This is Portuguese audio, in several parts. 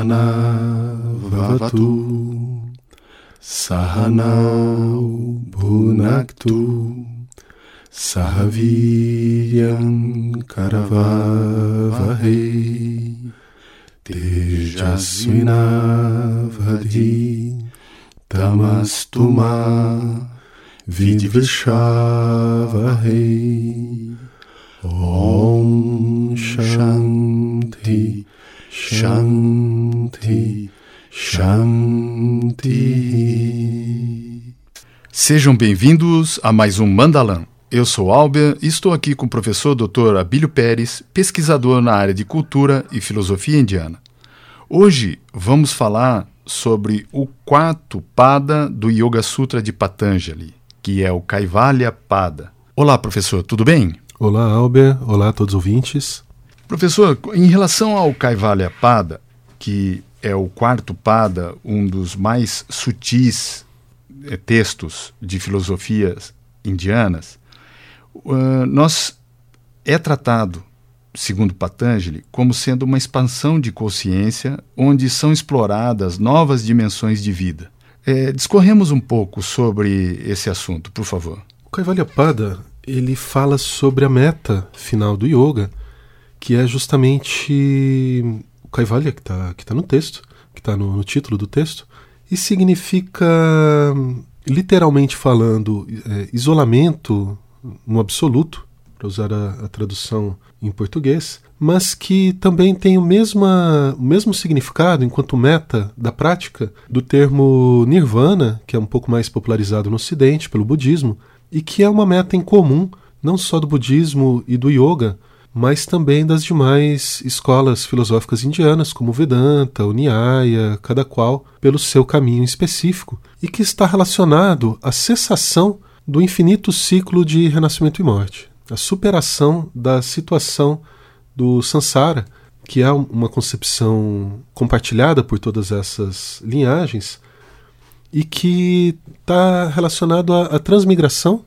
Sahanavavatu Sahanau Bhunaktu Sahaviryam Karavavahe. Tejasvinavadhi Tamastuma Vidvishavahe Om Shanti Sejam bem-vindos a mais um Mandalam. Eu sou Albert e estou aqui com o professor Dr. Abílio Pérez, pesquisador na área de cultura e filosofia indiana. Hoje vamos falar sobre o quarto pada do Yoga Sutra de Patanjali, que é o Kaivalya Pada. Olá, professor, tudo bem? Olá, Albert. Olá a todos os ouvintes. Professor, em relação ao Kaivalya Pada, que é o quarto pada, um dos mais sutis é, textos de filosofias indianas, uh, nós é tratado, segundo Patanjali, como sendo uma expansão de consciência onde são exploradas novas dimensões de vida. É, discorremos um pouco sobre esse assunto, por favor. O Kaivalya Pada ele fala sobre a meta final do yoga, que é justamente Kaivalya, que está que tá no texto, que está no, no, título do texto, e significa, literalmente falando, é, isolamento no absoluto, para usar a, a, tradução em português, mas que também tem o, mesma, o mesmo significado, enquanto meta da prática, do termo nirvana, que é um pouco mais popularizado no Ocidente pelo budismo, e que é uma meta em comum não só do budismo e do yoga, mas também das demais escolas filosóficas indianas, como Vedanta, o Nyaya, cada qual pelo seu caminho específico, e que está relacionado à cessação do infinito ciclo de renascimento e morte, a superação da situação do samsara, que é uma concepção compartilhada por todas essas linhagens e que está relacionado à, à transmigração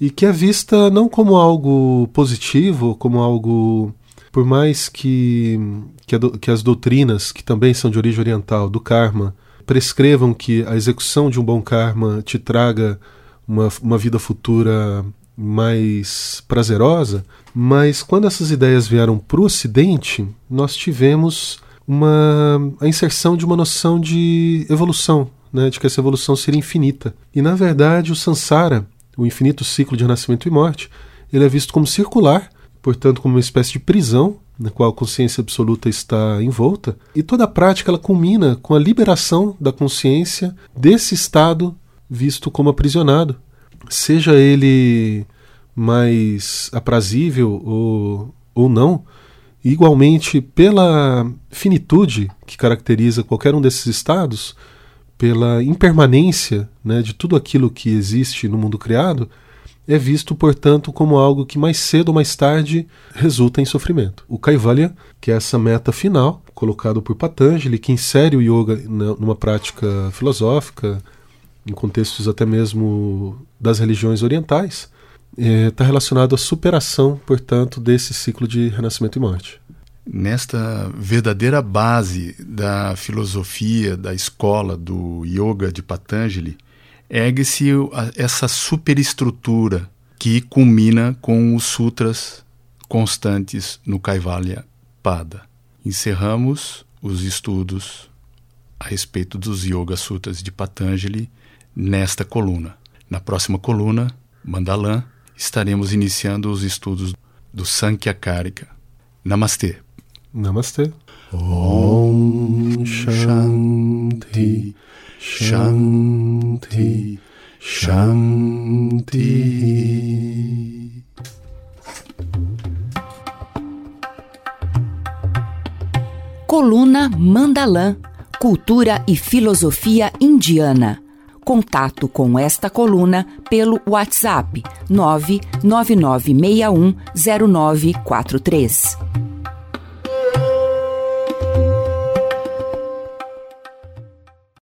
e que é vista não como algo positivo, como algo. Por mais que, que, a, que as doutrinas, que também são de origem oriental, do karma, prescrevam que a execução de um bom karma te traga uma, uma vida futura mais prazerosa, mas quando essas ideias vieram para o Ocidente, nós tivemos uma, a inserção de uma noção de evolução, né, de que essa evolução seria infinita. E na verdade, o Sansara o infinito ciclo de nascimento e morte, ele é visto como circular, portanto, como uma espécie de prisão na qual a consciência absoluta está envolta, e toda a prática ela culmina com a liberação da consciência desse estado visto como aprisionado, seja ele mais aprazível ou, ou não, igualmente pela finitude que caracteriza qualquer um desses estados, pela impermanência né, de tudo aquilo que existe no mundo criado, é visto, portanto, como algo que mais cedo ou mais tarde resulta em sofrimento. O Kaivalya, que é essa meta final, colocado por Patanjali, que insere o yoga numa prática filosófica, em contextos até mesmo das religiões orientais, está é, tá relacionado à superação, portanto, desse ciclo de renascimento e morte nesta verdadeira base da filosofia, da escola do yoga de Patanjali, ergue-se essa superestrutura que culmina com os sutras constantes no Kaivalya Pada. Encerramos os estudos a respeito dos Yoga Sutras de Patanjali nesta coluna. Na próxima coluna, Mandalam, estaremos iniciando os estudos do Sankhya Karika. Namastê. Namaste. Om Shanti Shanti Shanti. Coluna Mandalã Cultura e Filosofia Indiana. Contato com esta coluna pelo WhatsApp 999610943.